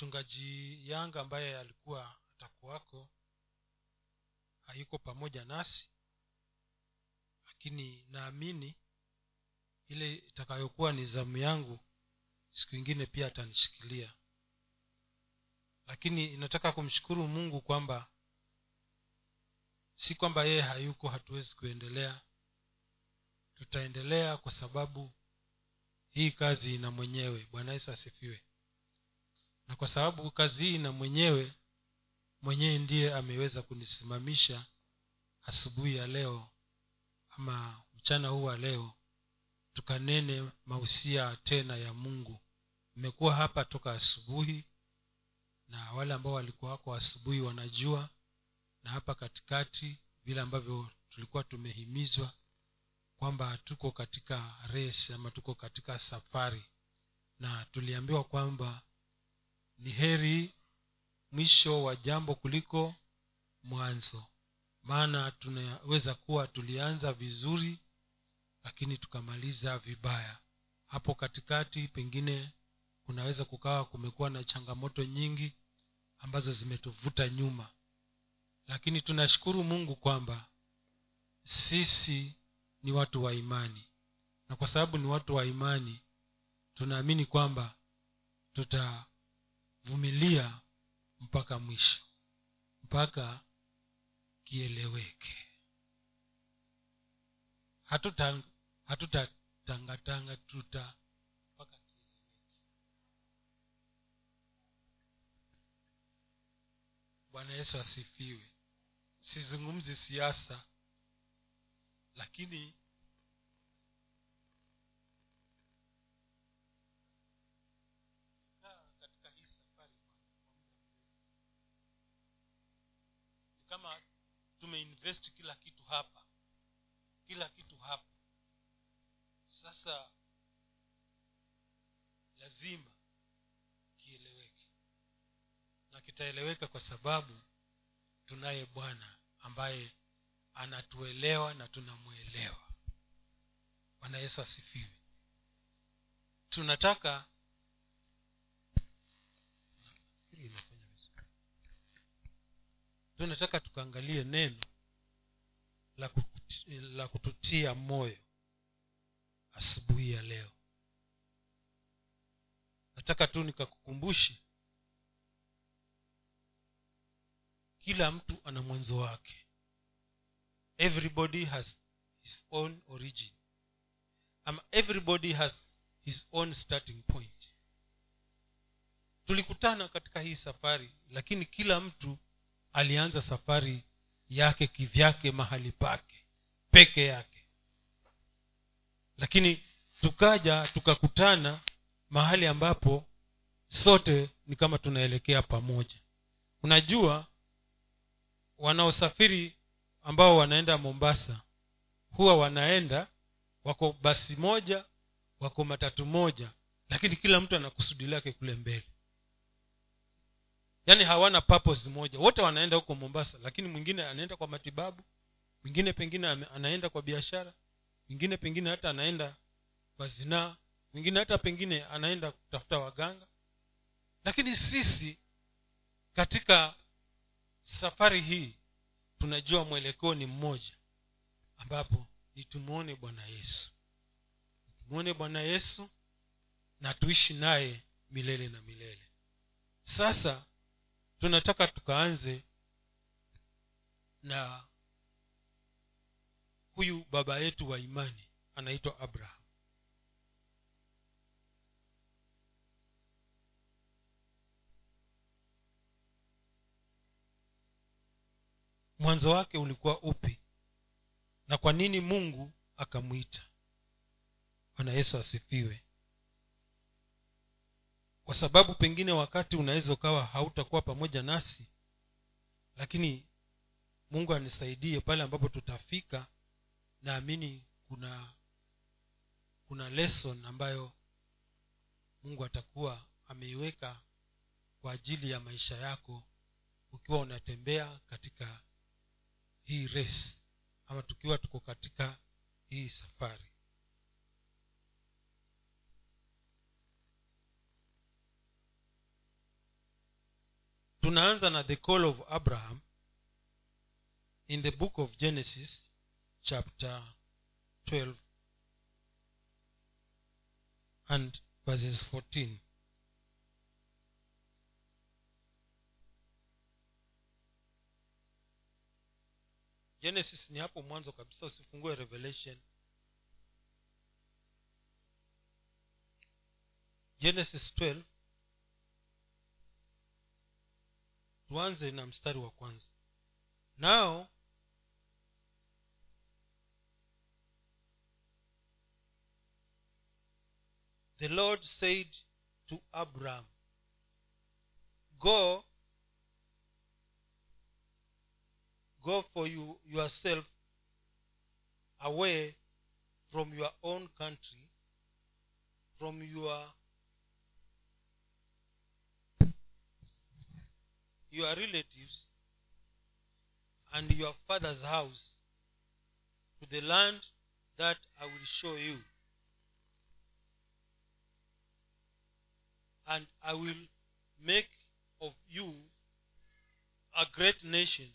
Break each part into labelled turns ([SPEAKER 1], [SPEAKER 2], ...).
[SPEAKER 1] mchungaji yanga ambaye alikuwa atakuwako hayuko pamoja nasi lakini naamini ile itakayokuwa ni zamu yangu siku ingine pia atanishikilia. Lakini inataka kumshukuru mungu kwamba si kwamba yeye hayuko hatuwezi kuendelea. Tutaendelea kwa sababu hii kazi ina mwenyewe. Bwana yesu asifiwe na kwa sababu kazi hii na mwenyewe mwenyewe ndiye ameweza kunisimamisha asubuhi ya leo ama mchana huu wa leo tukanene mausia tena ya mungu. Mmekuwa hapa toka asubuhi na wale ambao walikuwa wako asubuhi wanajua na hapa katikati vile ambavyo tulikuwa tumehimizwa kwamba tuko katika race ama tuko katika safari. Na tuliambiwa kwamba ni heri mwisho wa jambo kuliko mwanzo. Maana tunaweza kuwa tulianza vizuri lakini tukamaliza vibaya. Hapo katikati pengine kunaweza kukawa kumekuwa na changamoto nyingi ambazo zimetuvuta nyuma. Lakini tunashukuru mungu kwamba sisi ni watu wa imani. Na kwa sababu ni watu wa imani tunaamini kwamba tutavumilia mpaka mwisho mpaka kieleweke. Hatuta hatutatangatanga tuta mpaka kieleweke. Bwana yesu asifiwe. Sizungumzi siasa lakini tumeinvest kila kitu hapa kila kitu hapa. Sasa lazima kieleweke na kitaeleweka kwa sababu tunaye bwana ambaye anatuelewa na tunamwelewa. Bwana yesu asifiwe. Tunataka tunataka tukaangalie neno la, kut, la kututia moyo asubuhi ya leo. Nataka tu nikakukumbushe kila mtu ana mwanzo wake. Everybody has his own origin. Um, everybody has his own starting point. Tulikutana katika hii safari lakini kila mtu alianza safari yake kivyake mahali pake peke yake. Lakini tukaja tukakutana mahali ambapo sote ni kama tunaelekea pamoja. Unajua wanaosafiri ambao wanaenda mombasa huwa wanaenda wako basi moja wako matatu moja lakini kila mtu ana kusudi lake kule mbele yaani hawana purpose moja. Wote wanaenda huko mombasa lakini mwingine anaenda kwa matibabu mwingine pengine anaenda kwa biashara mwingine pengine hata anaenda kwa zinaa mwingine hata pengine anaenda kutafuta waganga. Lakini sisi katika safari hii tunajua mwelekeo ni mmoja ambapo ni tumwone bwana yesu. Tumwone bwana yesu na tuishi naye milele na milele. Sasa tunataka tukaanze na huyu baba yetu wa imani anaitwa abraham. Mwanzo wake ulikuwa upi? Na kwa nini mungu akamwita? Bwana yesu asifiwe kwa sababu pengine wakati unaweza ukawa hautakuwa pamoja nasi lakini mungu anisaidie pale ambapo tutafika naamini kuna kuna lesson ambayo mungu atakuwa ameiweka kwa ajili ya maisha yako ukiwa unatembea katika hii race ama tukiwa tuko katika hii safari tunaanza na the call of abraham in the book of genesis chapter 12 and verses 14 genesis ni hapo mwanzo kabisa usifungue revelation. Genesis 12 tuanze na mstari wa kwanza. Now the lord said to abraham go go for you yourself away from your own country from your your relatives and your father's house to the land that i will show you. And i will make of you a great nation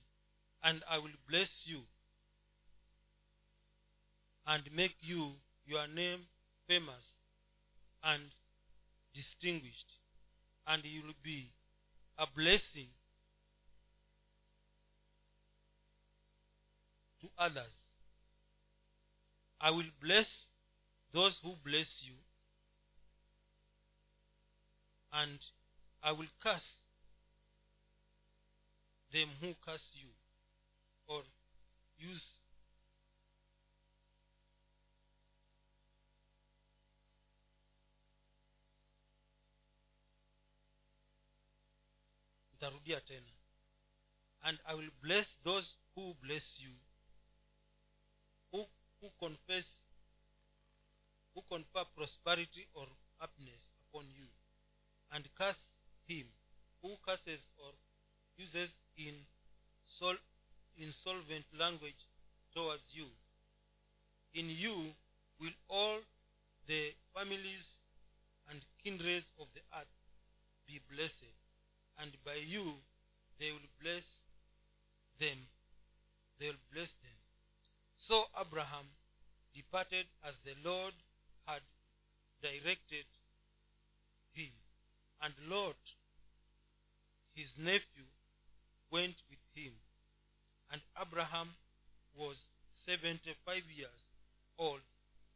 [SPEAKER 1] and i will bless you and make you your name famous and distinguished. And you will be a blessing to others. I will bless those who bless you and i will curse them who curse you or use nitarudia and i will bless those who bless you who, confess who confer prosperity or happiness upon you and curse him who curses or uses in sol- insolvent language towards you. In you will all the families and kindreds of the earth be blessed and by you they will bless them they will bless them so abraham departed as the lord had directed him. And lot his nephew went with him. And abraham was seventy-five years old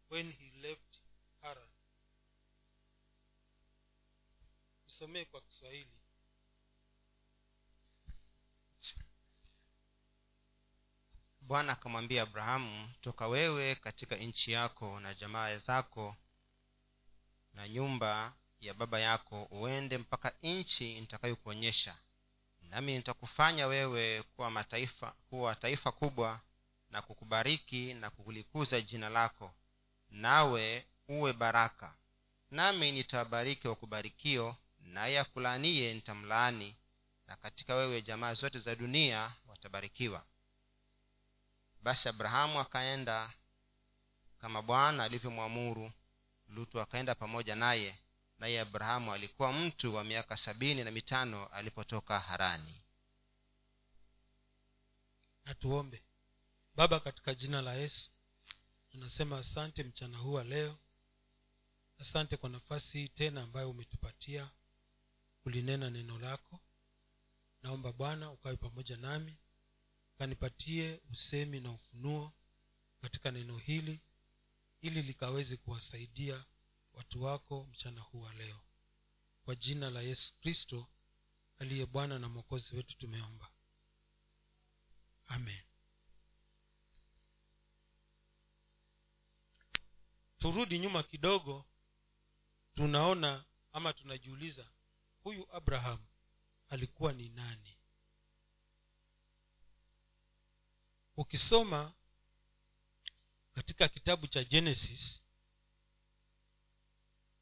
[SPEAKER 1] when he left haran. Kiswahili
[SPEAKER 2] bwana akamwambia abrahamu toka wewe katika nchi yako na jamaa zako na nyumba ya baba yako uende mpaka nchi nitakayokuonyesha. Nami nitakufanya wewe kuwa mataifa kuwa taifa kubwa na kukubariki na kukulikuza jina lako. Nawe uwe baraka. Nami nitawabariki wakubarikio naye akulaanie nitamlaani. Na katika wewe jamaa zote za dunia watabarikiwa basi abrahamu akaenda kama bwana alivyomwamuru lutu akaenda pamoja naye naye abrahamu alikuwa mtu wa miaka sabini na mitano alipotoka harani.
[SPEAKER 1] Na tuombe baba katika jina la yesu tunasema asante mchana huu wa leo. Asante kwa nafasi hii tena ambayo umetupatia kulinena neno lako. Naomba bwana ukawe pamoja nami ukanipatie usemi na ufunuo katika neno hili ili likaweze kuwasaidia watu wako mchana huu wa leo. Kwa jina la yesu kristo aliye bwana na mwokozi wetu tumeomba. Amen. Turudi nyuma kidogo tunaona ama tunajiuliza huyu abraham alikuwa ni nani ukisoma katika kitabu cha genesis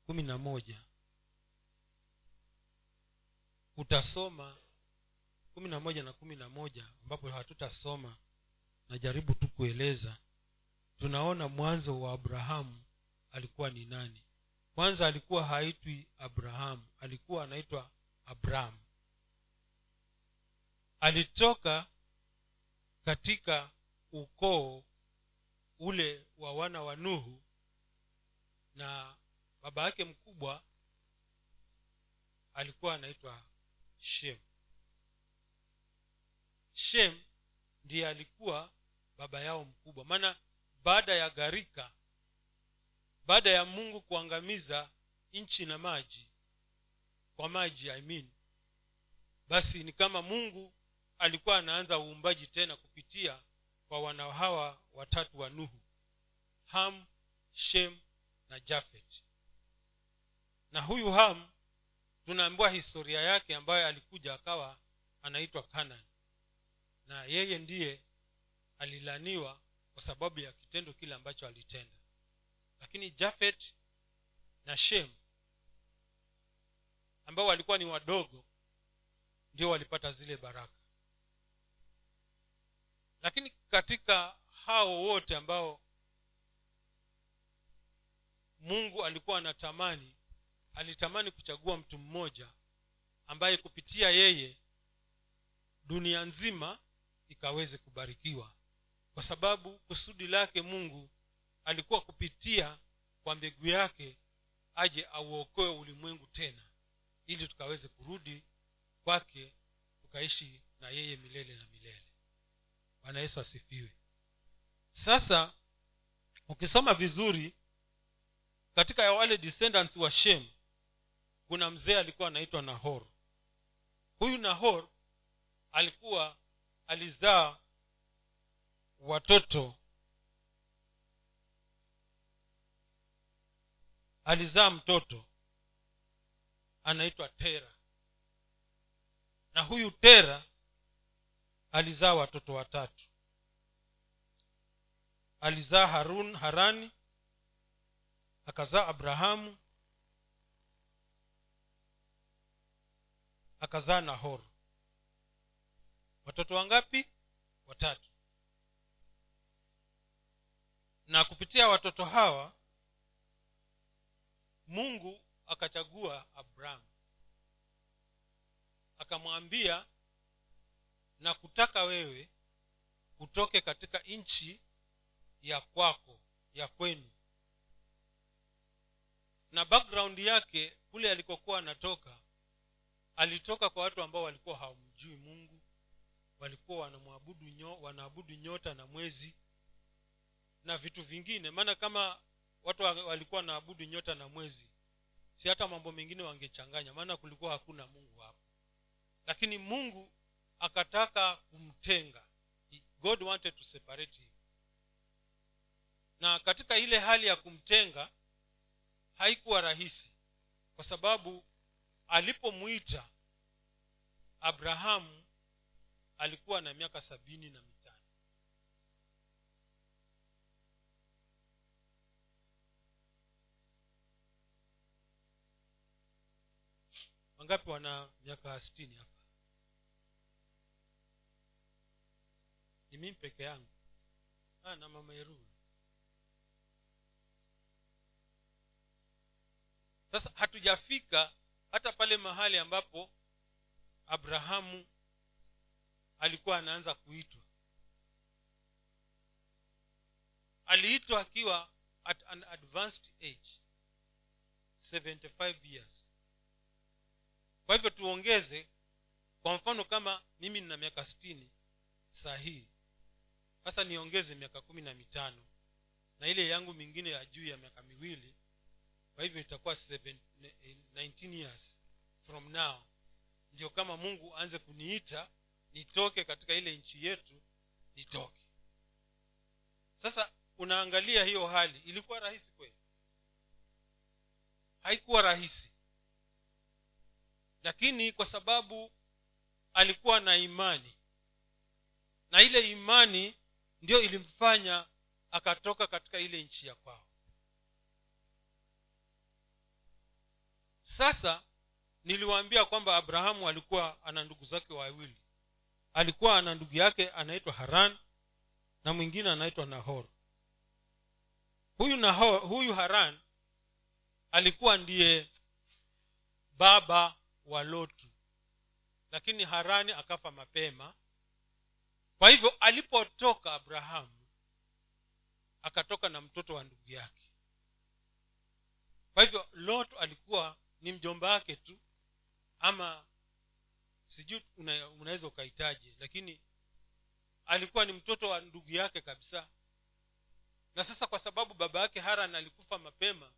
[SPEAKER 1] kumi na moja utasoma kumi na moja na kumi na moja ambapo hatutasoma najaribu tu kueleza. Tunaona mwanzo wa abrahamu alikuwa ni nani? Kwanza alikuwa haitwi abrahamu alikuwa anaitwa abrahamu. Alitoka katika ukoo ule wa wana wa nuhu na baba yake mkubwa alikuwa anaitwa shem. Shem ndiye alikuwa baba yao mkubwa. Maana baada ya gharika baada ya mungu kuangamiza nchi na maji kwa maji I mean, basi ni kama mungu alikuwa anaanza uumbaji tena kupitia kwa wana hawa watatu wa nuhu ham shem na jafet na huyu ham tunaambiwa historia yake ambayo alikuja akawa anaitwa kanan na yeye ndiye alilaniwa kwa sababu ya kitendo kile ambacho alitenda. Lakini jafet na shem ambao walikuwa ni wadogo ndio walipata zile baraka lakini katika hao wote ambao mungu alikuwa anatamani alitamani kuchagua mtu mmoja ambaye kupitia yeye dunia nzima ikaweze kubarikiwa. Kwa sababu kusudi lake mungu alikuwa kupitia kwa mbegu yake aje auokoe ulimwengu tena ili tukaweze kurudi kwake tukaishi na yeye milele na milele bwana yesu asifiwe. Sasa ukisoma vizuri katika ya wale descendants wa shem kuna mzee alikuwa anaitwa nahor. Huyu nahor alikuwa alizaa watoto alizaa mtoto anaitwa tera. Na huyu tera alizaa watoto watatu. Alizaa harun harani akazaa abrahamu akazaa nahor. Watoto wangapi? Watatu. Na kupitia watoto hawa mungu akachagua abraham akamwambia na kutaka wewe utoke katika nchi ya kwako ya kwenu. Na background yake kule alikokuwa anatoka alitoka kwa watu ambao walikuwa hawamjui mungu walikuwa wanamwabudu wanaabudu nyota na mwezi na vitu vingine. Maana kama watu walikuwa wanaabudu nyota na mwezi si hata mambo mengine wangechanganya maana kulikuwa hakuna mungu hapo. Lakini mungu akataka kumtenga. God wanted to separate him. Na katika ile hali ya kumtenga haikuwa rahisi. Kwa sababu alipomwita abrahamu alikuwa na miaka sabini na mitano. Wangapi wana miaka sitini hapa ni mimi peke yangu. Ha, na mama erui sasa hatujafika hata pale mahali ambapo abrahamu alikuwa anaanza kuitwa. Aliitwa akiwa at an advanced age 75 years. Kwa hivyo tuongeze kwa mfano kama mimi nina miaka sitini saa hii sasa niongeze miaka kumi na mitano na ile yangu mingine ya juu ya miaka miwili kwa hivyo itakuwa 19 years from now. Ndio kama mungu aanze kuniita nitoke katika ile nchi yetu nitoke. Sasa unaangalia hiyo hali ilikuwa rahisi kweli? Haikuwa rahisi. Lakini kwa sababu alikuwa na imani na ile imani ndio ilimfanya akatoka katika ile nchi ya kwao. Sasa niliwaambia kwamba abrahamu alikuwa ana ndugu zake wawili. Alikuwa ana ndugu yake anaitwa haran na mwingine anaitwa nahor. Huyu nahor huyu haran alikuwa ndiye baba wa lotu lakini harani akafa mapema kwa hivyo alipotoka abrahamu akatoka na mtoto wa ndugu yake. Kwa hivyo lot alikuwa ni mjomba wake tu ama sijui una, unaweza ukahitaji lakini alikuwa ni mtoto wa ndugu yake kabisa. Na sasa kwa sababu baba yake haran alikufa mapema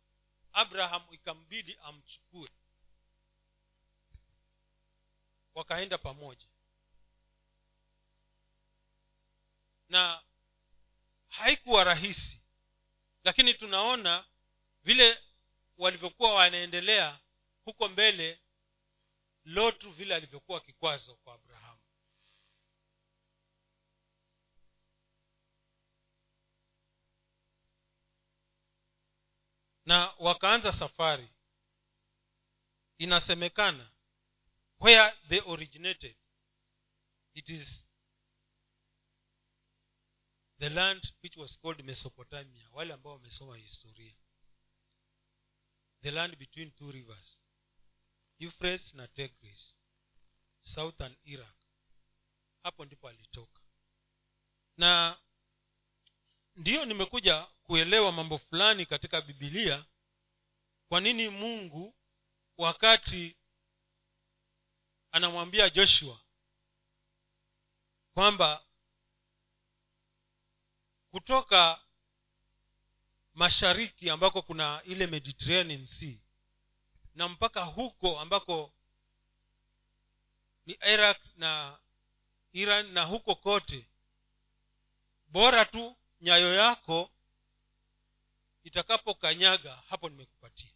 [SPEAKER 1] abraham ikambidi amchukue. Wakaenda pamoja na haikuwa rahisi. Lakini tunaona vile walivyokuwa wanaendelea huko mbele lotu vile alivyokuwa kikwazo kwa abrahamu. Na wakaanza safari. Inasemekana where they originated it is the land which was called mesopotamia wale ambao wamesoma historia. The land between two rivers euphrates na tegris southern iraq. Hapo ndipo alitoka. Na ndiyo nimekuja kuelewa mambo fulani katika bibilia kwa nini mungu wakati anamwambia joshua kwamba kutoka mashariki ambako kuna ile mediterranean sea na mpaka huko ambako ni iraq na iran na huko kote bora tu nyayo yako itakapokanyaga hapo nimekupatia.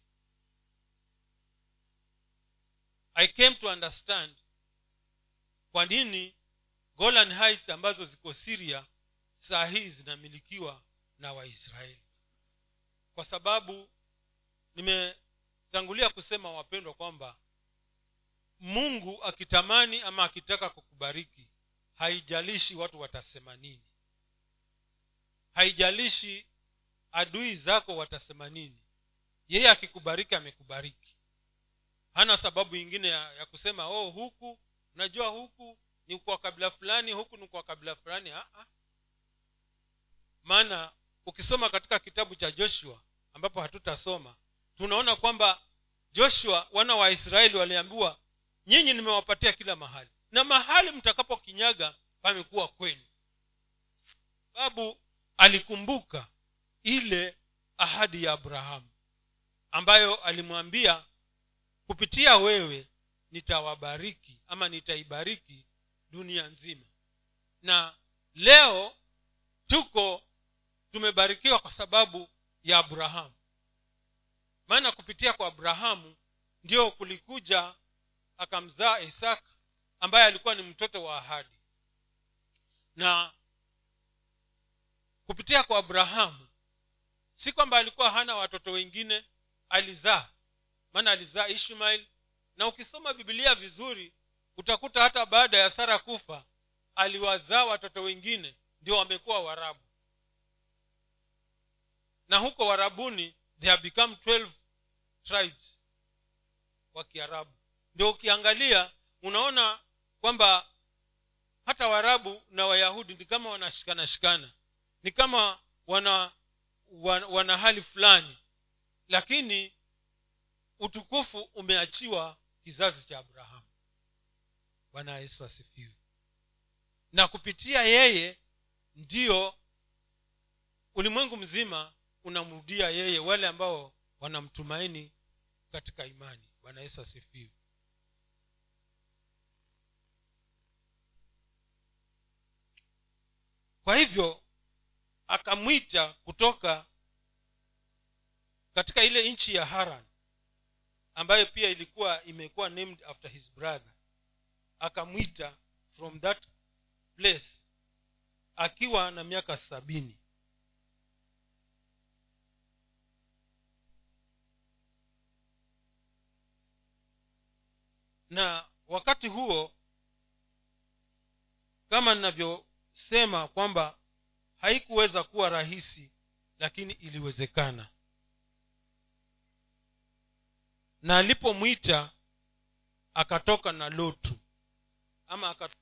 [SPEAKER 1] I came to understand kwa nini golan heights ambazo ziko siria saa hii zinamilikiwa na waisraeli. Kwa sababu nimetangulia kusema wapendwa kwamba mungu akitamani ama akitaka kukubariki haijalishi watu watasema nini. Haijalishi adui zako watasema nini. Yeye akikubariki amekubariki. Hana sababu ingine ya, ya kusema oh huku unajua huku ni kwa kabila fulani huku ni kwa kabila fulani. Aa. Maana ukisoma katika kitabu cha joshua ambapo hatutasoma tunaona kwamba joshua wana wa israeli waliambiwa nyinyi nimewapatia kila mahali. Na mahali mtakapokinyaga pamekuwa kwenu. Sababu alikumbuka ile ahadi ya abrahamu ambayo alimwambia kupitia wewe nitawabariki ama nitaibariki dunia nzima. Na leo tuko tumebarikiwa kwa sababu ya abrahamu maana kupitia kwa abrahamu ndio kulikuja akamzaa isaka ambaye alikuwa ni mtoto wa ahadi. Na kupitia kwa abrahamu si kwamba alikuwa hana watoto wengine alizaa. Maana alizaa ishmael. Na ukisoma bibilia vizuri utakuta hata baada ya sara kufa aliwazaa watoto wengine ndio wamekuwa warabu na huko warabuni they have become 12 tribes wa kiarabu. Ndio ukiangalia unaona kwamba hata warabu na wayahudi ni kama wanashikana shikana. Ni kama wana wana, wana hali fulani. Lakini utukufu umeachiwa kizazi cha abrahamu. Bwana yesu asifiwe. Na kupitia yeye ndiyo ulimwengu mzima unamrudia yeye wale ambao wanamtumaini katika imani. Bwana yesu asifiwe. Kwa hivyo akamwita kutoka katika ile nchi ya haran ambayo pia ilikuwa imekuwa named after his brother. Akamwita from that place akiwa na miaka sabini na wakati huo kama ninavyosema kwamba haikuweza kuwa rahisi lakini iliwezekana. Na alipomwita akatoka na lotu ama akatu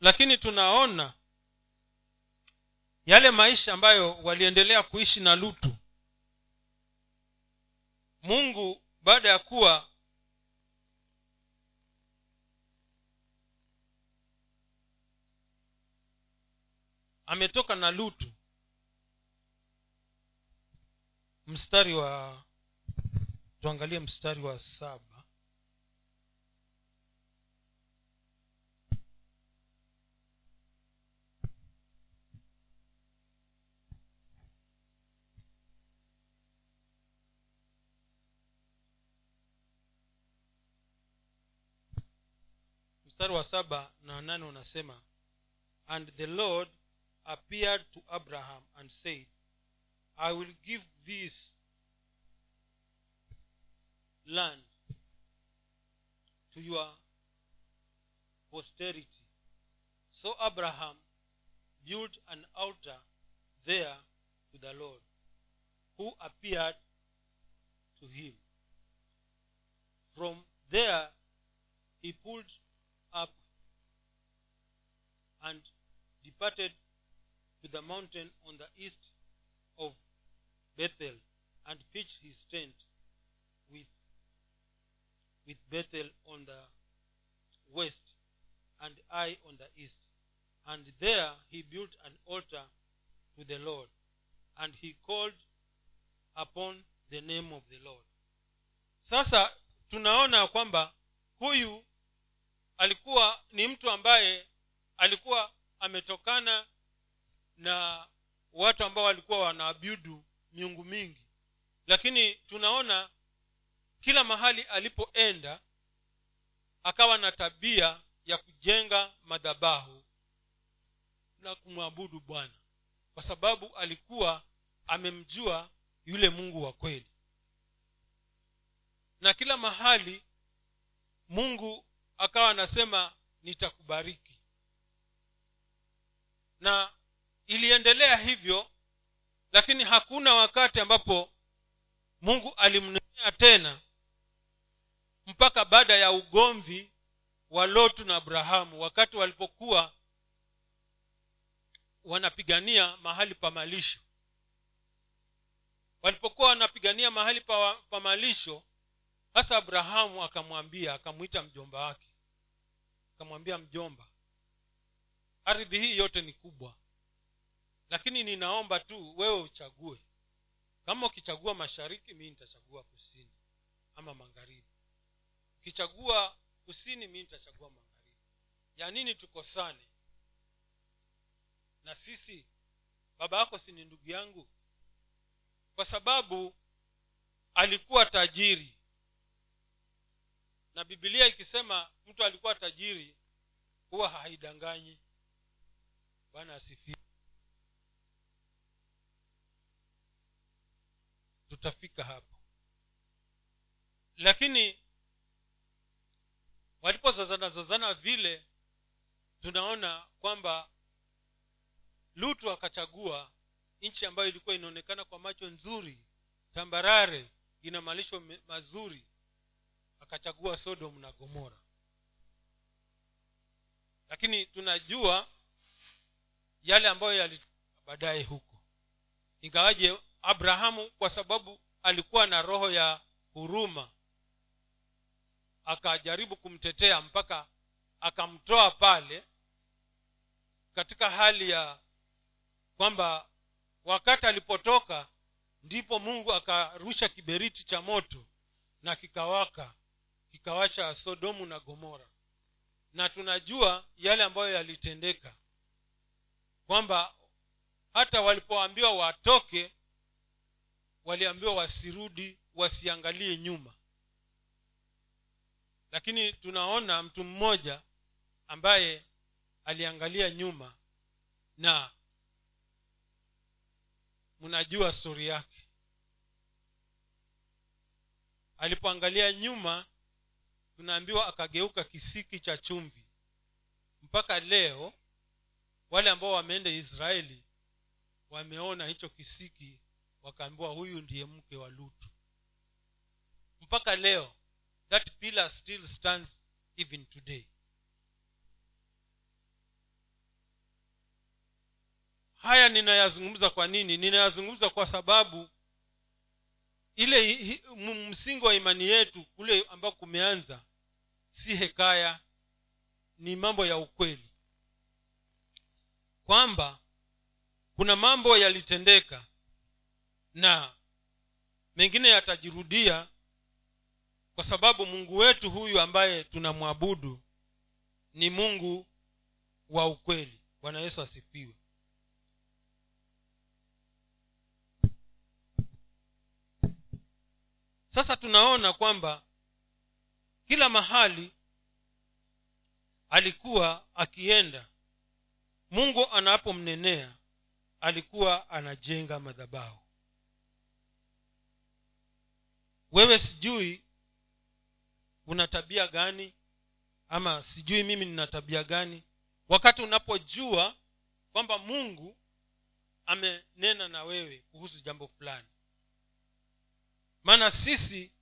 [SPEAKER 1] lakini tunaona yale maisha ambayo waliendelea kuishi na lutu mungu baada ya kuwa ametoka na lutu mstari wa tuangalie mstari wa saba mstari wa saba na nane unasema and the lord appeared to abraham and said i will give this land to your posterity so abraham built an altar there to the lord who appeared to him. From there he pulled up and departed to the mountain on the east of Bethel and pitched his tent with, with Bethel on the west and I on the east. And there he built an altar to the Lord, and he called upon the name of the Lord. Sasa tunaona kwamba huyu alikuwa ni mtu ambaye alikuwa ametokana na watu ambao walikuwa wanaabudu miungu mingi. Lakini tunaona kila mahali alipoenda akawa na tabia ya kujenga madhabahu na kumwabudu bwana kwa sababu alikuwa amemjua yule mungu wa kweli. Na kila mahali mungu akawa anasema nitakubariki. Na iliendelea hivyo lakini hakuna wakati ambapo mungu alimnenea tena mpaka baada ya ugomvi wa lotu na abrahamu wakati walipokuwa wanapigania mahali pa malisho. Walipokuwa wanapigania mahali pa, malisho hasa abrahamu akamwambia akamwita mjomba wake akamwambia mjomba ardhi hii yote ni kubwa lakini ninaomba tu wewe uchague. Kama ukichagua mashariki mii nitachagua kusini ama magharibi. Ukichagua kusini mii nitachagua magharibi. Ya nini tukosane? Na sisi baba yako si ni ndugu yangu? Kwa sababu alikuwa tajiri na bibilia ikisema mtu alikuwa tajiri huwa haidanganyi. Bwana asifie tutafika hapo. Lakini walipozozana zozana vile tunaona kwamba lutu akachagua nchi ambayo ilikuwa inaonekana kwa macho nzuri tambarare ina malisho mazuri akachagua sodom na gomora. Lakini tunajua yale ambayo yali baadaye huko. Ingawaje abrahamu kwa sababu alikuwa na roho ya huruma akajaribu kumtetea mpaka akamtoa pale katika hali ya kwamba wakati alipotoka ndipo mungu akarusha kiberiti cha moto na kikawaka kikawasha sodomu na gomora. Na tunajua yale ambayo yalitendeka kwamba hata walipoambiwa watoke waliambiwa wasirudi wasiangalie nyuma. Lakini tunaona mtu mmoja ambaye aliangalia nyuma na mnajua stori yake. Alipoangalia nyuma tunaambiwa akageuka kisiki cha chumvi. Mpaka leo wale ambao wameenda israeli wameona hicho kisiki wakaambiwa huyu ndiye mke wa lutu. Mpaka leo that pillar still stands even today. Haya ninayazungumza kwa nini? Ninayazungumza kwa sababu ile msingi wa imani yetu kule ambako kumeanza si hekaya ni mambo ya ukweli. Kwamba kuna mambo yalitendeka na mengine yatajirudia kwa sababu mungu wetu huyu ambaye tunamwabudu ni mungu wa ukweli. Bwana yesu asifiwe sasa tunaona kwamba kila mahali alikuwa akienda mungu anapomnenea alikuwa anajenga madhabahu. Wewe sijui una tabia gani ama sijui mimi nina tabia gani. Wakati unapojua kwamba mungu amenena na wewe kuhusu jambo fulani maana sisi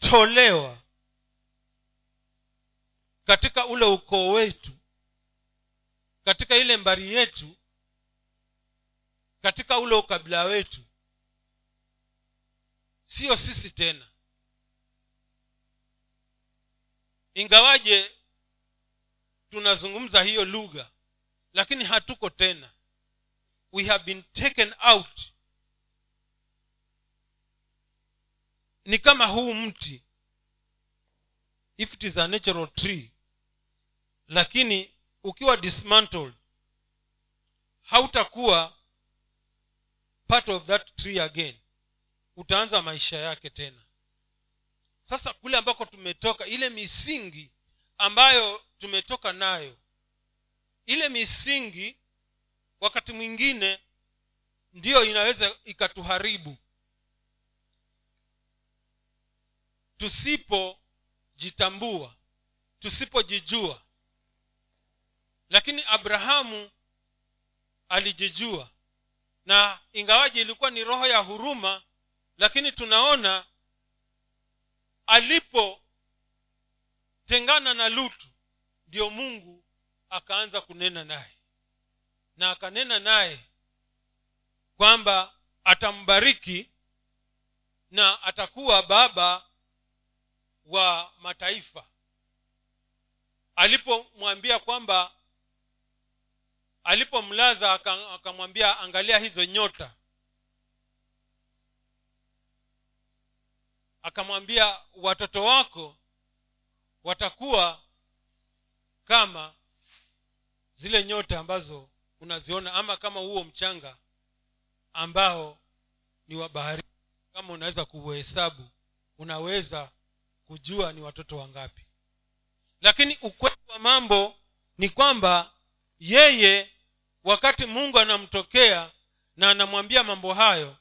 [SPEAKER 1] tumetolewa katika ule ukoo wetu katika ile mbari yetu katika ule ukabila wetu. Sio sisi tena. Ingawaje tunazungumza hiyo lugha lakini hatuko tena. We have been taken out ni kama huu mti. If it is a natural tree. Lakini ukiwa dismantled hautakuwa part of that tree again. Utaanza maisha yake tena. Sasa kule ambako tumetoka ile misingi ambayo tumetoka nayo ile misingi wakati mwingine ndiyo inaweza ikatuharibu tusipojitambua tusipojijua. Lakini abrahamu alijijua. Na ingawaji ilikuwa ni roho ya huruma lakini tunaona alipotengana na lutu ndio mungu akaanza kunena naye. Na akanena naye kwamba atambariki na atakuwa baba wa mataifa. Alipomwambia kwamba alipomlaza akamwambia angalia hizo nyota. Akamwambia watoto wako watakuwa kama zile nyota ambazo unaziona ama kama huo mchanga ambao ni wa bahari. Kama unaweza kuuhesabu unaweza kujua ni watoto wangapi. Lakini ukweli wa mambo ni kwamba yeye wakati mungu anamtokea na anamwambia mambo hayo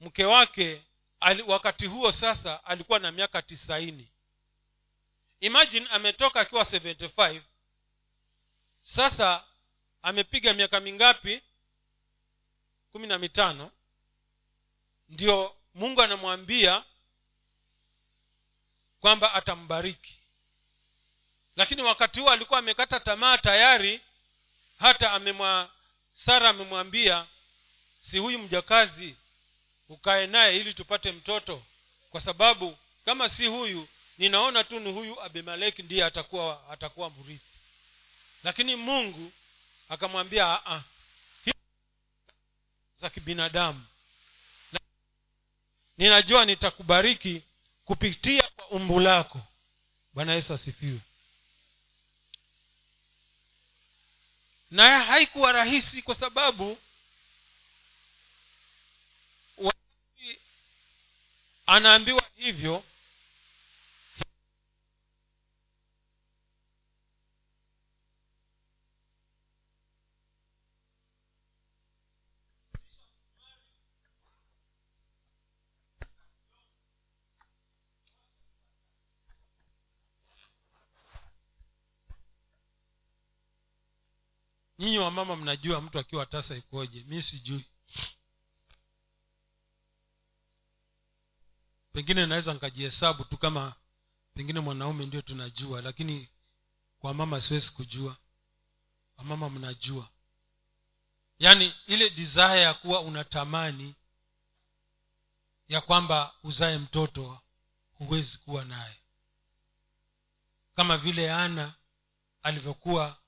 [SPEAKER 1] mke wake ali, wakati huo sasa alikuwa na miaka tisaini. Imagine ametoka akiwa 75 sasa amepiga miaka mingapi? kumi na mitano. Ndio mungu anamwambia kwamba atambariki. Lakini wakati huo alikuwa amekata tamaa tayari hata amemwa sara amemwambia si huyu mjakazi ukae naye ili tupate mtoto? Kwa sababu kama si huyu ninaona tu ni huyu abimeleki ndiye atakuwa atakuwa mrithi. Lakini mungu akamwambia "Ah, ah, hii za kibinadamu. Ninajua nitakubariki kupitia umbu lako. Bwana yesu asifiwe. Na haikuwa rahisi kwa sababu anaambiwa hivyo nyinyi wamama mnajua mtu akiwa tasa ikoje? Mi sijui. Pengine naweza nkajihesabu tu kama pengine mwanaume ndio tunajua lakini kwa mama siwezi kujua. Wamama mnajua. Yaani ile desire ya kuwa unatamani ya kwamba uzae mtoto huwezi kuwa naye. Kama vile ana alivyokuwa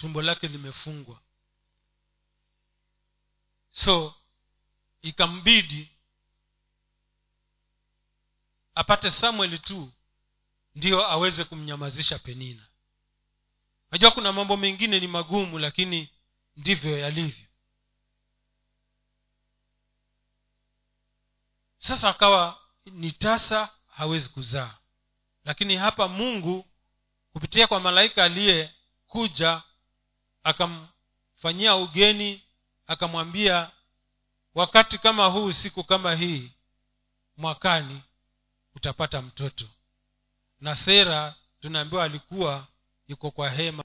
[SPEAKER 1] tumbo lake limefungwa. So ikambidi apate samueli tu ndiyo aweze kumnyamazisha penina. Najua kuna mambo mengine ni magumu lakini ndivyo yalivyo. Sasa akawa ni tasa hawezi kuzaa. Lakini hapa mungu kupitia kwa malaika aliyekuja akamfanyia ugeni akamwambia wakati kama huu siku kama hii mwakani utapata mtoto. Na sera tunaambiwa alikuwa yuko kwa hema.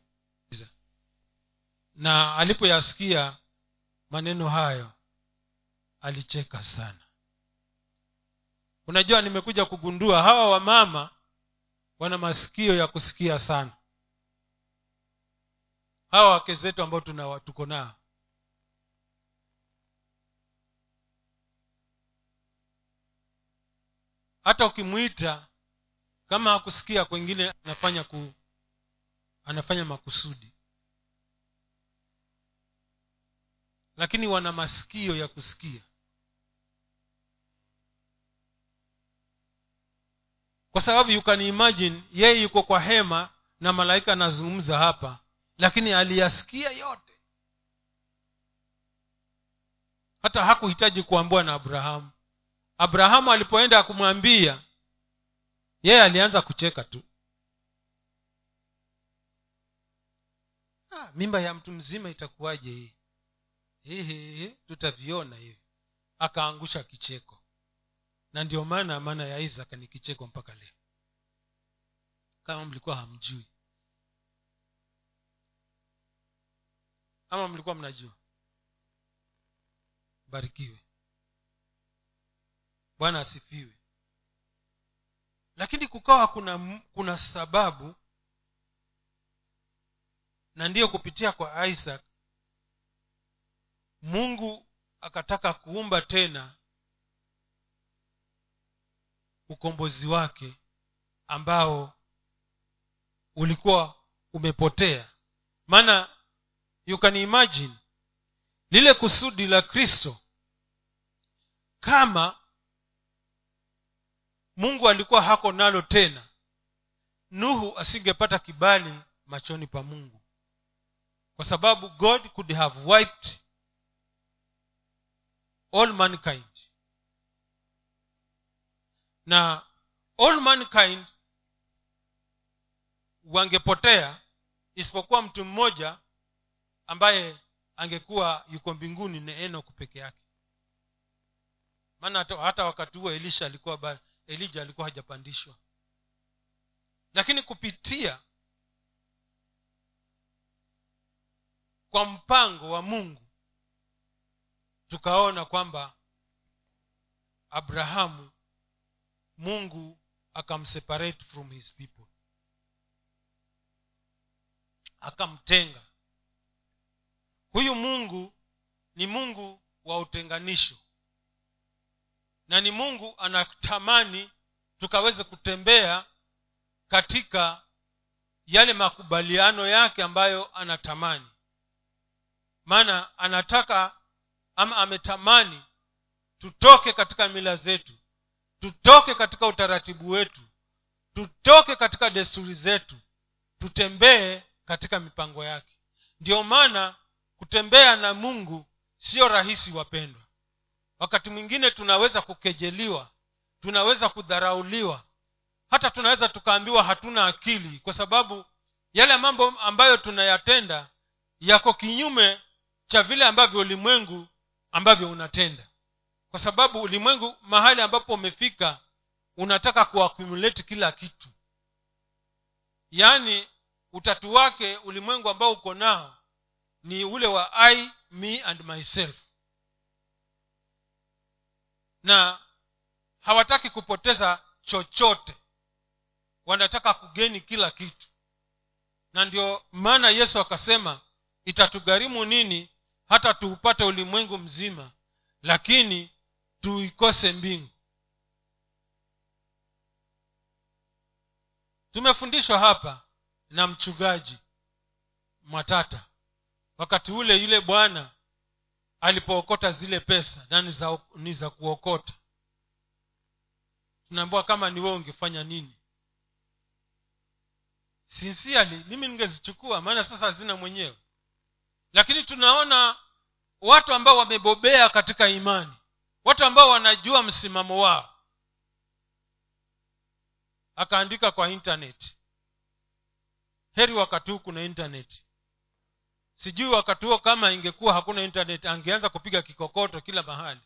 [SPEAKER 1] Na alipoyasikia maneno hayo alicheka sana. Unajua nimekuja kugundua hawa wamama wana masikio ya kusikia sana hawa wake zetu ambao tuna tuko nao. Hata ukimwita kama hakusikia kwengine anafanya ku anafanya makusudi. Lakini wana masikio ya kusikia. Kwa sababu you can imagine yeye yuko kwa hema na malaika anazungumza hapa lakini aliyasikia yote. Hata hakuhitaji kuambiwa na abrahamu. Abrahamu alipoenda kumwambia yeye alianza kucheka tu. Ah, mimba ya mtu mzima itakuwaje hii? Hihi tutaviona hivi. Akaangusha kicheko. Na ndio maana maana ya isaka ni kicheko mpaka leo. Kama mlikuwa hamjui ama mlikuwa mnajua. Barikiwe. Bwana asifiwe. Lakini kukawa kuna kuna sababu na ndiyo kupitia kwa isaac mungu akataka kuumba tena ukombozi wake ambao ulikuwa umepotea. Maana you can imagine lile kusudi la kristo kama mungu alikuwa hako nalo tena nuhu asingepata kibali machoni pa mungu. Kwa sababu god could have wiped all mankind. Na all mankind wangepotea isipokuwa mtu mmoja ambaye angekuwa yuko mbinguni ni enok peke yake. Maana hata, wakati huo elisha alikuwa elija alikuwa hajapandishwa. Lakini kupitia kwa mpango wa mungu tukaona kwamba abrahamu mungu akamseparate from his people. Akamtenga huyu mungu ni mungu wa utenganisho. Na ni mungu anatamani tukaweze kutembea katika yale makubaliano yake ambayo anatamani. Maana anataka ama ametamani tutoke katika mila zetu tutoke katika utaratibu wetu tutoke katika desturi zetu tutembee katika mipango yake. Ndiyo maana kutembea na mungu sio rahisi wapendwa. Wakati mwingine tunaweza kukejeliwa tunaweza kudharauliwa hata tunaweza tukaambiwa hatuna akili kwa sababu yale mambo ambayo tunayatenda yako kinyume cha vile ambavyo ulimwengu ambavyo unatenda. Kwa sababu ulimwengu mahali ambapo umefika unataka kuakumulate kila kitu. Yaani utatu wake ulimwengu ambao uko nao ni ule wa i me and myself. Na hawataki kupoteza chochote. Wanataka kugeni kila kitu. Na ndio maana yesu akasema itatugharimu nini hata tuupate ulimwengu mzima lakini tuikose mbingu? Tumefundishwa hapa na mchungaji mwatata wakati ule yule bwana alipookota zile pesa na ni za, kuokota. Tunaambiwa kama ni wewe ungefanya nini? Sinsiali mimi ningezichukua maana sasa hazina mwenyewe. Lakini tunaona watu ambao wamebobea katika imani watu ambao wanajua msimamo wao. Akaandika kwa intaneti heri wakati huu kuna internet sijui wakati huo kama ingekuwa hakuna internet angeanza kupiga kikokoto kila mahali.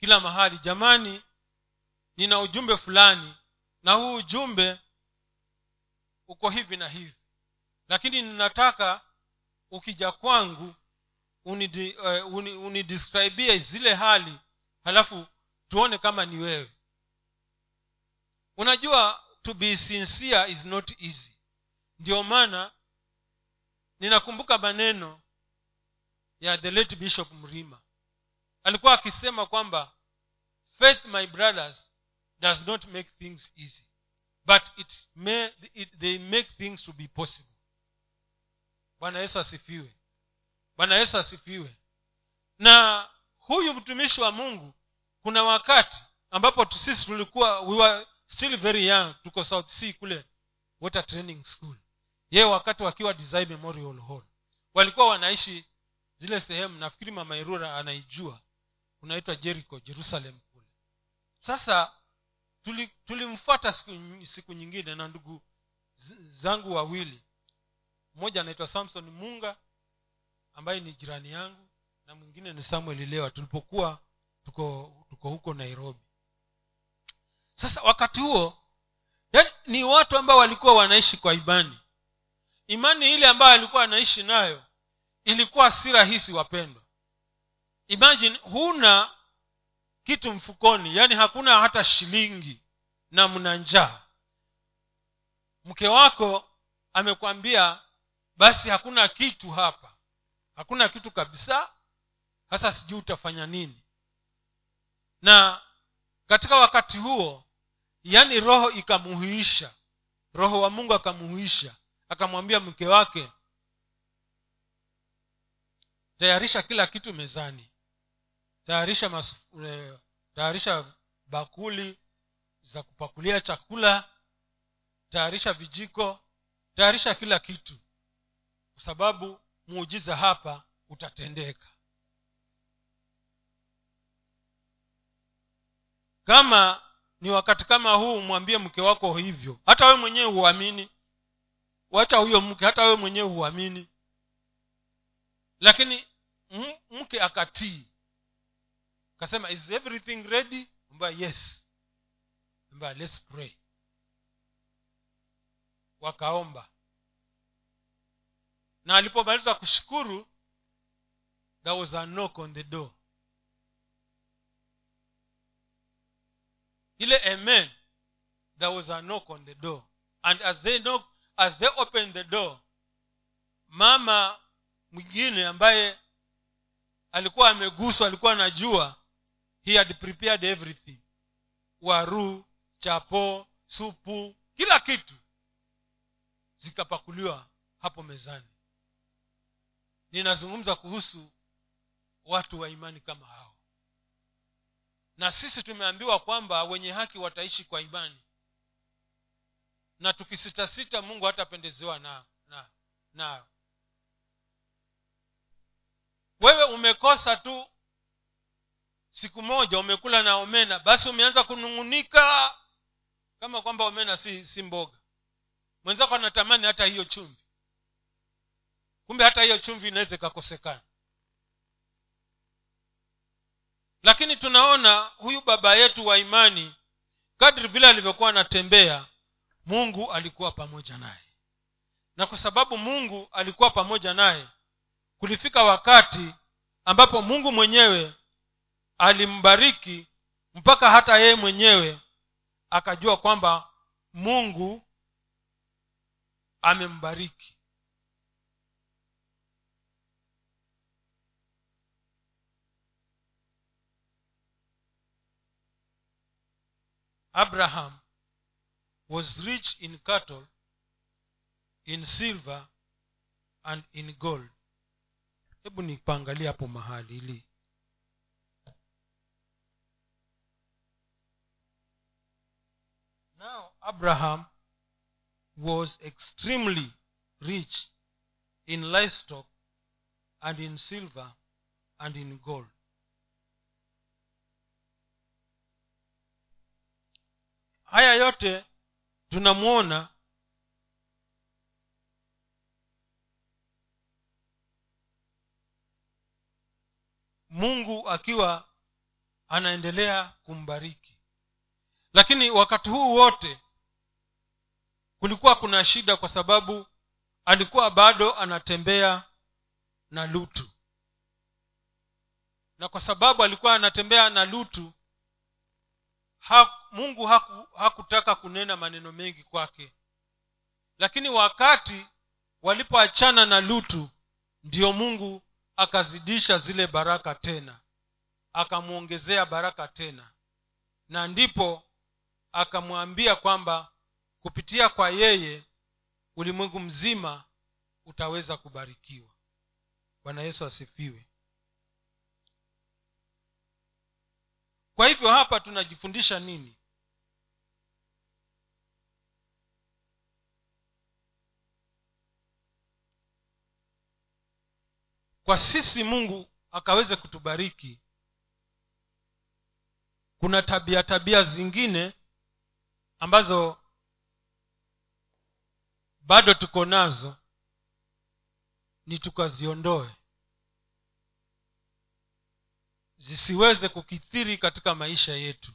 [SPEAKER 1] Kila mahali jamani nina ujumbe fulani na huu ujumbe uko hivi na hivi. Lakini ninataka ukija kwangu unidi, uh, uni, unidescribie zile hali halafu tuone kama ni wewe. Unajua to be sincere is not easy. Ndio maana ninakumbuka maneno ya the late bishop mrima. Alikuwa akisema kwamba faith my brothers does not make things easy but it may, it, they make things to be possible. Bwana yesu asifiwe. Bwana yesu asifiwe. Na huyu mtumishi wa mungu kuna wakati ambapo sisi tulikuwa we were still very young tuko south sea kule water training school yeye wakati wakiwa design memorial hall. Walikuwa wanaishi zile sehemu nafikiri mama irura anaijua unaitwa jericho jerusalem kule. Sasa tulimfuata tuli siku, siku nyingine na ndugu zangu wawili. Mmoja anaitwa samson munga ambaye ni jirani yangu na mwingine ni samuel lewa. Tulipokuwa tuko tuko huko nairobi. Sasa wakati huo yani ni watu ambao walikuwa wanaishi kwa imani imani ile ambayo alikuwa anaishi nayo ilikuwa si rahisi wapendwa. Imagine huna kitu mfukoni yaani hakuna hata shilingi na mna njaa. Mke wako amekwambia basi hakuna kitu hapa hakuna kitu kabisa hasa sijui utafanya nini. Na katika wakati huo yaani roho ikamuhuisha roho wa mungu akamuhuisha akamwambia mke wake tayarisha kila kitu mezani. Tayarisha mas, e, tayarisha bakuli za kupakulia chakula. Tayarisha vijiko. Tayarisha kila kitu. Kwa sababu muujiza hapa utatendeka. Kama ni wakati kama huu mwambie mke wako hivyo. Hata wewe mwenyewe huamini wacha huyo mke hata wewe mwenyewe huamini. Lakini mke akatii. Akasema is everything ready? Mbaya yes. Mbaya let's pray. Wakaomba. Na alipomaliza kushukuru there was a knock on the door. Ile amen there was a knock on the door. And as they knock, as they opened the door mama mwingine ambaye alikuwa ameguswa alikuwa anajua he had prepared everything. Waru chapo supu kila kitu zikapakuliwa hapo mezani. Ninazungumza kuhusu watu wa imani kama hao. Na sisi tumeambiwa kwamba wenye haki wataishi kwa imani na tukisitasita mungu hatapendezewa na na nayo wewe umekosa tu siku moja umekula na omena basi umeanza kunung'unika kama kwamba omena si si mboga. Mwenzako anatamani hata hiyo chumvi. Kumbe hata hiyo chumvi inaweza ikakosekana. Lakini tunaona huyu baba yetu wa imani kadri vile alivyokuwa anatembea mungu alikuwa pamoja naye. Na kwa sababu mungu alikuwa pamoja naye kulifika wakati ambapo mungu mwenyewe alimbariki mpaka hata yeye mwenyewe akajua kwamba mungu amembariki. Abraham was rich in cattle in silver and in gold. Hebu nipaangalia hapo mahali ili. Now abraham was extremely rich in livestock and in silver and in gold. Haya yote tunamwona mungu akiwa anaendelea kumbariki. Lakini wakati huu wote kulikuwa kuna shida kwa sababu alikuwa bado anatembea na lutu. Na kwa sababu alikuwa anatembea na lutu ha, mungu haku, hakutaka kunena maneno mengi kwake. Lakini wakati walipoachana na lutu ndiyo mungu akazidisha zile baraka tena. Akamwongezea baraka tena. Na ndipo akamwambia kwamba kupitia kwa yeye ulimwengu mzima utaweza kubarikiwa. Bwana yesu asifiwe. Kwa hivyo hapa tunajifundisha nini kwa sisi mungu akaweze kutubariki. Kuna tabia tabia zingine ambazo bado tuko nazo ni tukaziondoe. Zisiweze kukithiri katika maisha yetu.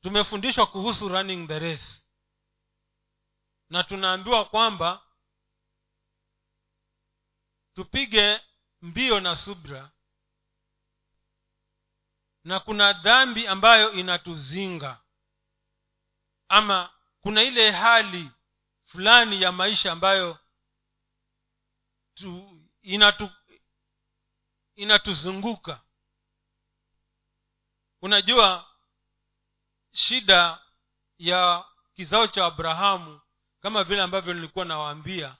[SPEAKER 1] Tumefundishwa kuhusu running the race. Na tunaambiwa kwamba tupige mbio na subra. Na kuna dhambi ambayo inatuzinga. Ama kuna ile hali fulani ya maisha ambayo tu, inatu, inatuzunguka. Unajua shida ya kizao cha abrahamu kama vile ambavyo nilikuwa nawaambia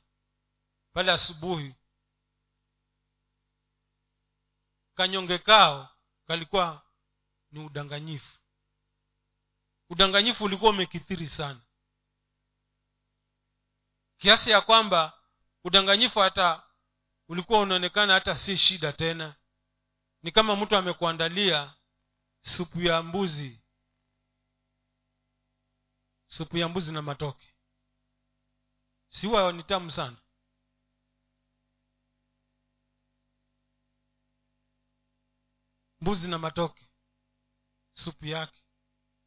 [SPEAKER 1] pale asubuhi kanyonge kao kalikuwa ni udanganyifu. Udanganyifu ulikuwa umekithiri sana. Kiasi ya kwamba udanganyifu hata ulikuwa unaonekana hata si shida tena. Ni kama mtu amekuandalia supu ya mbuzi. Supu ya mbuzi na matoke. Siwa ni tamu sana mbuzi na matoke. Supu yake.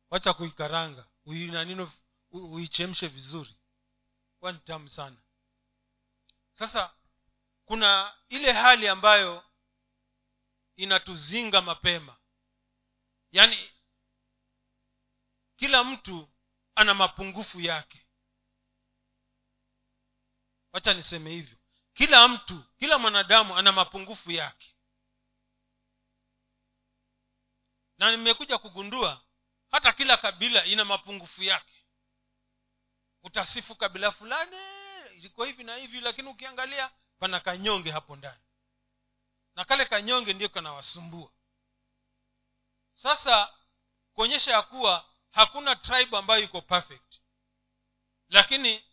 [SPEAKER 1] Wacha kuikaranga. Uinanino uichemshe vizuri. Huwa ni tamu sana. Sasa kuna ile hali ambayo inatuzinga mapema. Yaani kila mtu ana mapungufu yake. Wacha niseme hivyo. Kila mtu kila mwanadamu ana mapungufu yake na nimekuja kugundua hata kila kabila ina mapungufu yake. Utasifu kabila fulani iliko hivi na hivi lakini ukiangalia pana kanyonge hapo ndani. Na kale kanyonge ndiyo kanawasumbua sasa kuonyesha ya kuwa hakuna tribe ambayo iko perfect. Lakini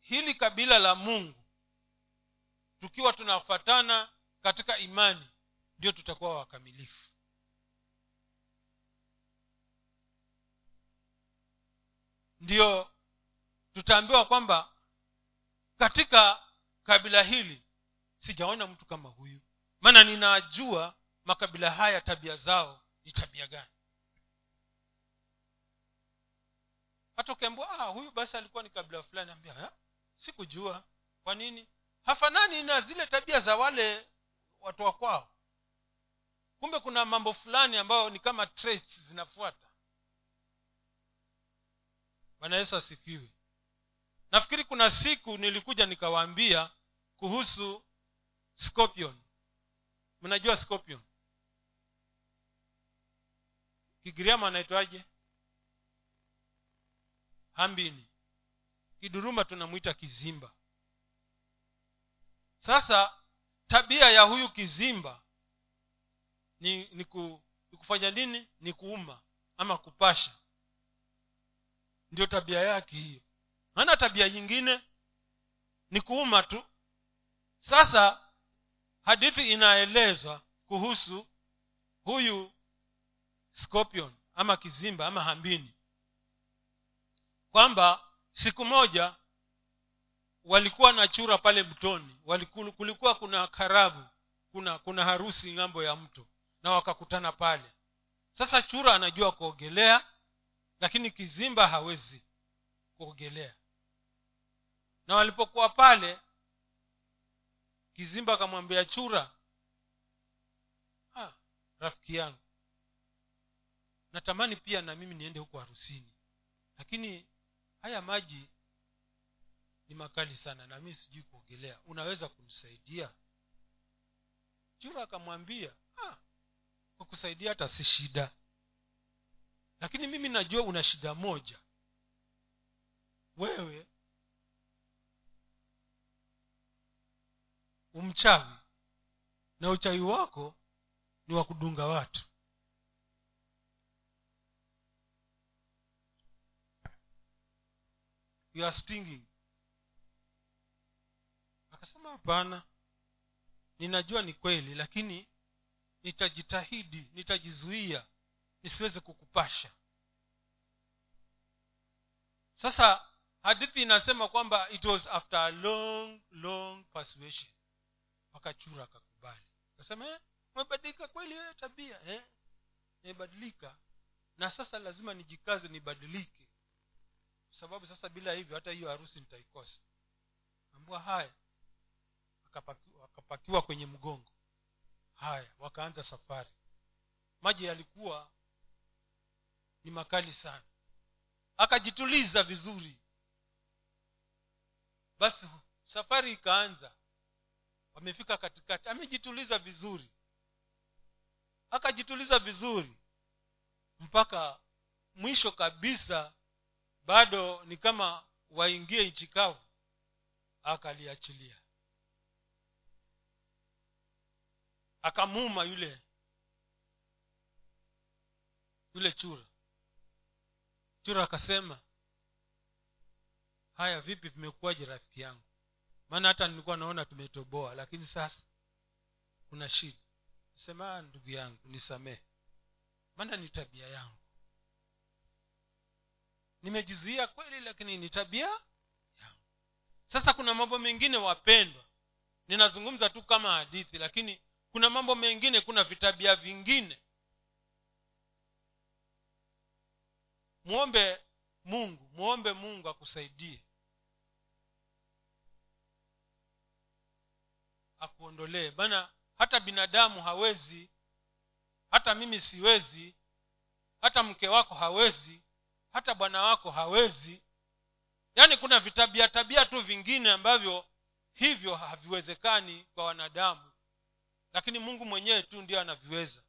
[SPEAKER 1] hili kabila la mungu tukiwa tunafatana katika imani ndio tutakuwa wakamilifu ndio tutaambiwa kwamba katika kabila hili sijaona mtu kama huyu. Maana ninajua makabila haya tabia zao ni tabia gani. Hata ukiambua ah, huyu basi alikuwa ni kabila fulani. Ambia sikujua. Kwa nini? Hafanani na zile tabia za wale watu wa kwao. Kumbe kuna mambo fulani ambayo ni kama traits zinafuata bwana yesu asifiwe. Nafikiri kuna siku nilikuja nikawaambia kuhusu scorpion. Mnajua scorpion? Kigiriama anaitwaje? Hambini. Kiduruma tunamwita kizimba. Sasa tabia ya huyu kizimba ni, ni, ku, ni kufanya nini? Ni kuuma ama kupasha ndio tabia yake hiyo. Hana tabia nyingine. Ni kuuma tu. Sasa hadithi inaelezwa kuhusu huyu scorpion ama kizimba ama hambini. Kwamba siku moja walikuwa na chura pale mtoni. Kulikuwa kuna karabu kuna kuna harusi ng'ambo ya mto na wakakutana pale. Sasa chura anajua kuogelea lakini kizimba hawezi kuogelea. Na walipokuwa pale kizimba akamwambia chura ah, rafiki yangu natamani pia na mimi niende huko harusini. Lakini haya maji ni makali sana na mimi sijui kuogelea. Unaweza kunisaidia? Chura akamwambia ah, kusaidia hata si shida lakini mimi najua una shida moja. Wewe umchawi na uchawi wako ni wa kudunga watu. You are stinging. Akasema hapana ninajua ni kweli lakini nitajitahidi nitajizuia nisiweze kukupasha. Sasa hadithi inasema kwamba it was after a long long persuasion. Wakachura akakubali akasema eh, umebadilika kweli wewe tabia eh? nimebadilika. Na sasa lazima nijikaze nibadilike. Sababu sasa bila hivyo hata hiyo harusi nitaikosa. Ambua haya wakapakiwa, akapakiwa kwenye mgongo. Haya wakaanza safari. Maji yalikuwa ni makali sana. Akajituliza vizuri. Basi safari ikaanza. Wamefika katikati. Amejituliza vizuri. Akajituliza vizuri mpaka mwisho kabisa bado ni kama waingie nchi kavu. Akaliachilia. Akamuma yule yule chura chura akasema haya vipi vimekuwaje rafiki yangu? Maana hata nilikuwa naona tumetoboa lakini sasa kuna shida. Sema ndugu yangu nisamehe. Maana ni tabia yangu. Nimejizuia kweli lakini ni tabia yangu. Sasa kuna mambo mengine wapendwa. Ninazungumza tu kama hadithi lakini kuna mambo mengine kuna vitabia vingine mwombe mungu mwombe mungu akusaidie. Akuondolee. Bana hata binadamu hawezi hata mimi siwezi hata mke wako hawezi hata bwana wako hawezi. Yaani kuna vitabia tabia tu vingine ambavyo hivyo haviwezekani kwa wanadamu. Lakini mungu mwenyewe tu ndio anaviweza.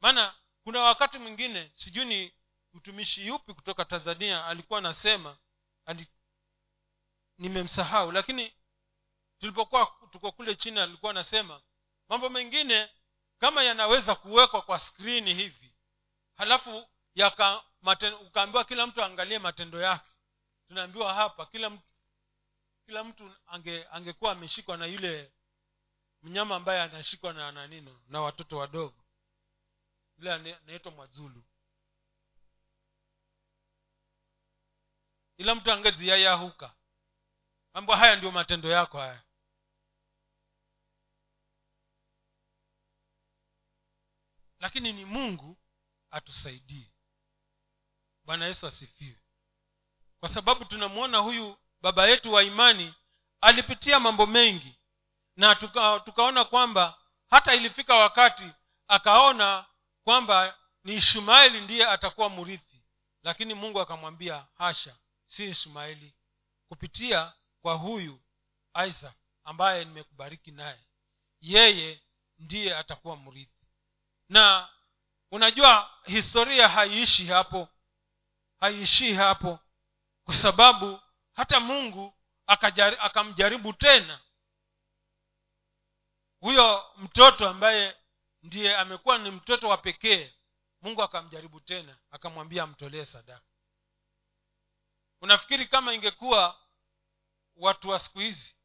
[SPEAKER 1] Maana kuna wakati mwingine sijui ni mtumishi yupi kutoka tanzania alikuwa anasema nimemsahau. Lakini tulipokuwa tuko kule chini alikuwa anasema mambo mengine kama yanaweza kuwekwa kwa skrini hivi halafu ukaambiwa kila mtu aangalie matendo yake. Tunaambiwa hapa kila mtu kila mtu ange angekuwa ameshikwa na yule mnyama ambaye anashikwa na nanino na watoto wadogo. Yule anaitwa mwazulu ila mtu angeziyayahuka mambo haya ndio matendo yako haya. Lakini ni mungu atusaidie. Bwana yesu asifiwe. Kwa sababu tunamwona huyu baba yetu wa imani alipitia mambo mengi na tuka, tukaona kwamba hata ilifika wakati akaona kwamba ni ishmaeli ndiye atakuwa mrithi. Lakini mungu akamwambia hasha si ishmaeli kupitia kwa huyu isaac ambaye nimekubariki naye. Yeye ndiye atakuwa mrithi. Na unajua historia haiishi hapo haiishii hapo kwa sababu hata mungu akamjaribu tena huyo mtoto ambaye ndiye amekuwa ni mtoto wa pekee. Mungu akamjaribu tena akamwambia amtolee sadaka unafikiri kama ingekuwa watu wa siku hizi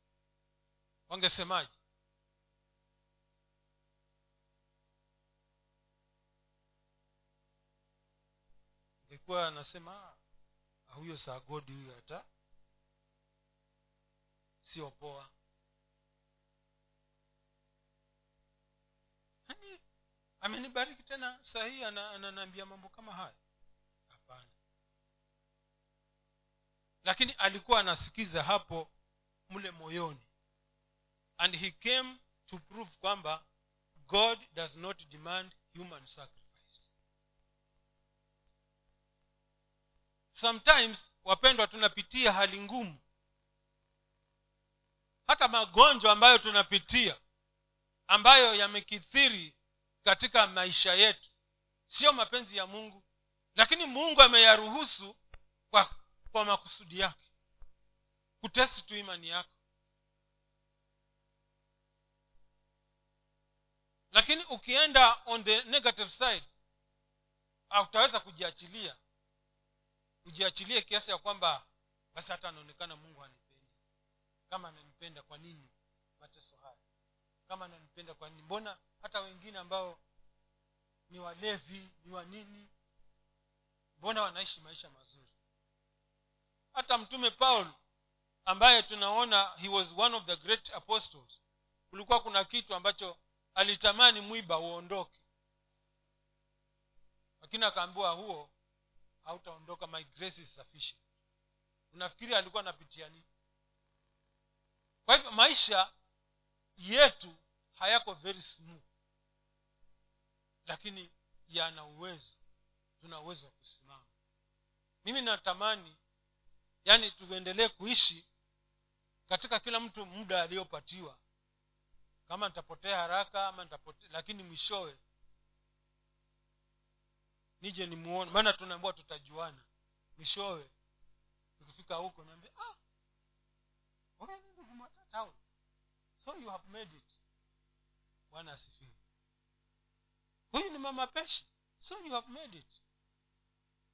[SPEAKER 1] wangesemaje? Ingekuwa anasema "Ah, huyo sagodi huyo hata sio poa. Yaani, amenibariki tena sahii ananiambia mambo kama haya lakini alikuwa anasikiza hapo mle moyoni. And he came to prove kwamba god does not demand human sacrifice. Sometimes wapendwa tunapitia hali ngumu. Hata magonjwa ambayo tunapitia ambayo yamekithiri katika maisha yetu. Sio mapenzi ya mungu lakini mungu ameyaruhusu kwa, kwa makusudi yake. Kutesti tu imani yako. Lakini ukienda on the negative side utaweza kujiachilia. Ujiachilie kiasi ya kwamba basi hata anaonekana mungu anipendi kama ananipenda kwa nini mateso haya? Kama ananipenda kwa nini? Mbona hata wengine ambao ni walevi ni wanini mbona wanaishi maisha mazuri hata mtume paul ambaye tunaona he was one of the great apostles kulikuwa kuna kitu ambacho alitamani mwiba uondoke. Lakini akaambiwa huo hautaondoka my grace is sufficient. Unafikiri alikuwa anapitia nini? Kwa hivyo maisha yetu hayako very smooth lakini yana uwezo tuna uwezo wa kusimama. Mimi natamani yaani tuendelee kuishi katika kila mtu muda aliyopatiwa. Kama nitapotea haraka ama nitapotea lakini mwishowe nije nimuone. Maana tunaambua tutajuana. Mwishowe tukifika huko niambia ah so you have made it. Bwana asifiwe. Huyu ni mama peshi so you have made it.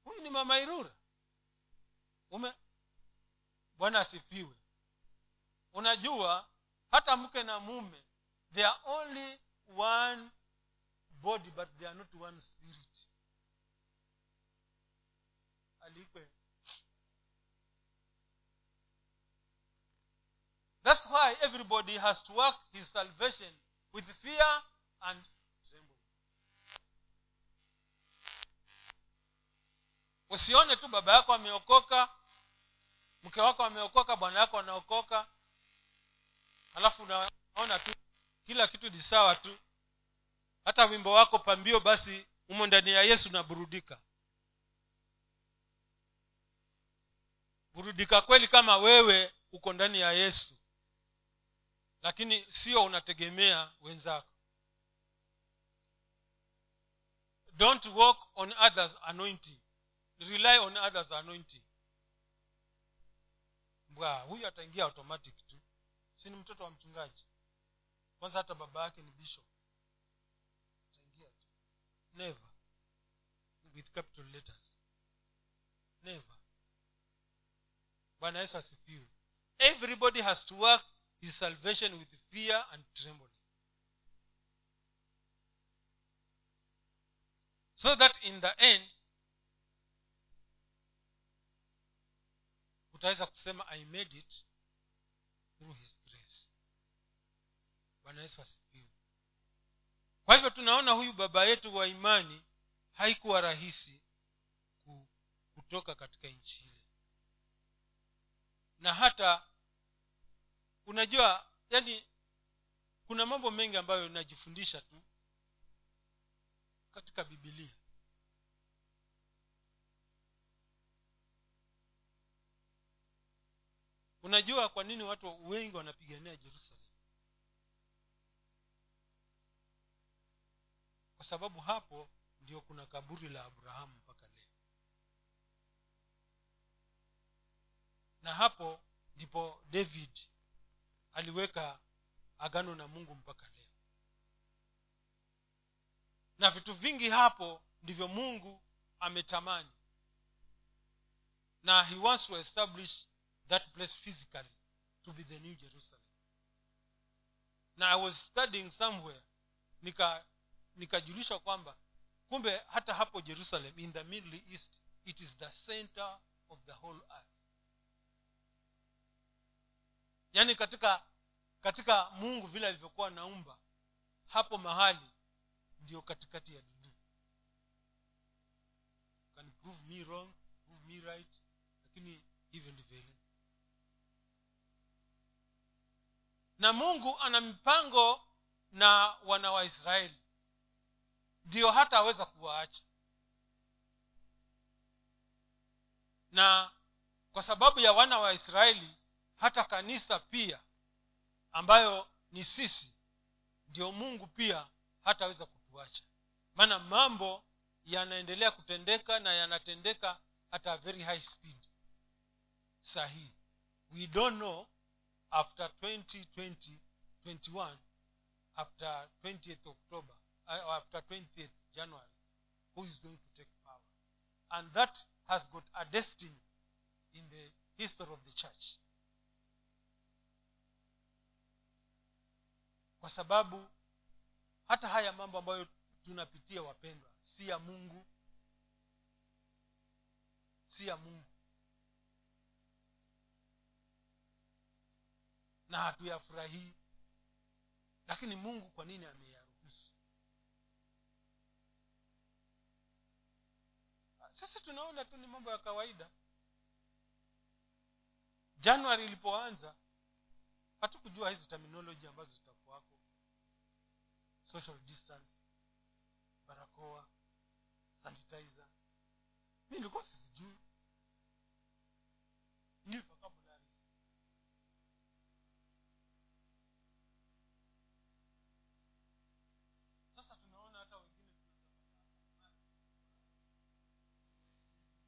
[SPEAKER 1] Huyu ni mama irura. Ume bwana asifiwe. Unajua hata mke na mume they are only one body but they are not one spirit. Alikwe. That's why everybody has to work his salvation with fear and usione tu baba yako ameokoka mke wako ameokoka bwana yako anaokoka. Alafu unaona tu kila kitu ni sawa tu. Hata wimbo wako pambio basi umo ndani ya yesu naburudika burudika kweli kama wewe uko ndani ya yesu. Lakini sio unategemea wenzako. Don't walk on others anointing. Rely on others anointing bwa huyu ataingia automatic tu. Si ni mtoto wa mchungaji? Kwanza hata baba yake ni bishop. Ataingia tu. Never. With capital letters. Never. Bwana yesu asifiwe. Everybody has to work his salvation with fear and trembling. So that in the end utaweza kusema i made it through his grace. Bwana yesu asifiwe. Kwa hivyo tunaona huyu baba yetu wa imani haikuwa rahisi kutoka katika nchi ile. Na hata unajua yani kuna mambo mengi ambayo najifundisha tu katika bibilia unajua kwa nini watu wengi wanapigania jerusalem? Kwa sababu hapo ndio kuna kaburi la abrahamu mpaka leo. Na hapo ndipo david aliweka agano na mungu mpaka leo. Na vitu vingi hapo ndivyo mungu ametamani. Na he wants to establish that place physically to be the new jerusalem. Na i was studying somewhere nika nikajulishwa kwamba kumbe hata hapo jerusalem in the middle east it is the center of the whole earth. Yaani katika katika mungu vile alivyokuwa naumba hapo mahali ndio katikati ya dunia. Can prove me wrong prove me right lakini hivyo ndivyo ilivyo na mungu ana mipango na wana wa israeli. Ndio hata aweza kuwaacha. Na kwa sababu ya wana wa israeli hata kanisa pia ambayo ni sisi ndio mungu pia hataweza kutuacha. Maana mambo yanaendelea kutendeka na yanatendeka at a very high speed. Sahihi we don't know after 2020 21 after 20th october uh, after 20th january who is going to take power? And that has got a destiny in the history of the church. Kwa sababu hata haya mambo ambayo tunapitia wapendwa si ya mungu. Si ya mungu na hatuyafurahii. Lakini mungu kwa nini ameyaruhusu? Sisi tunaona tu ni mambo ya kawaida. Januari ilipoanza hatukujua hizi terminoloji ambazo zitakuwako. Social distance barakoa sanitizer. Mi nilikuwa sizijui nilipakapo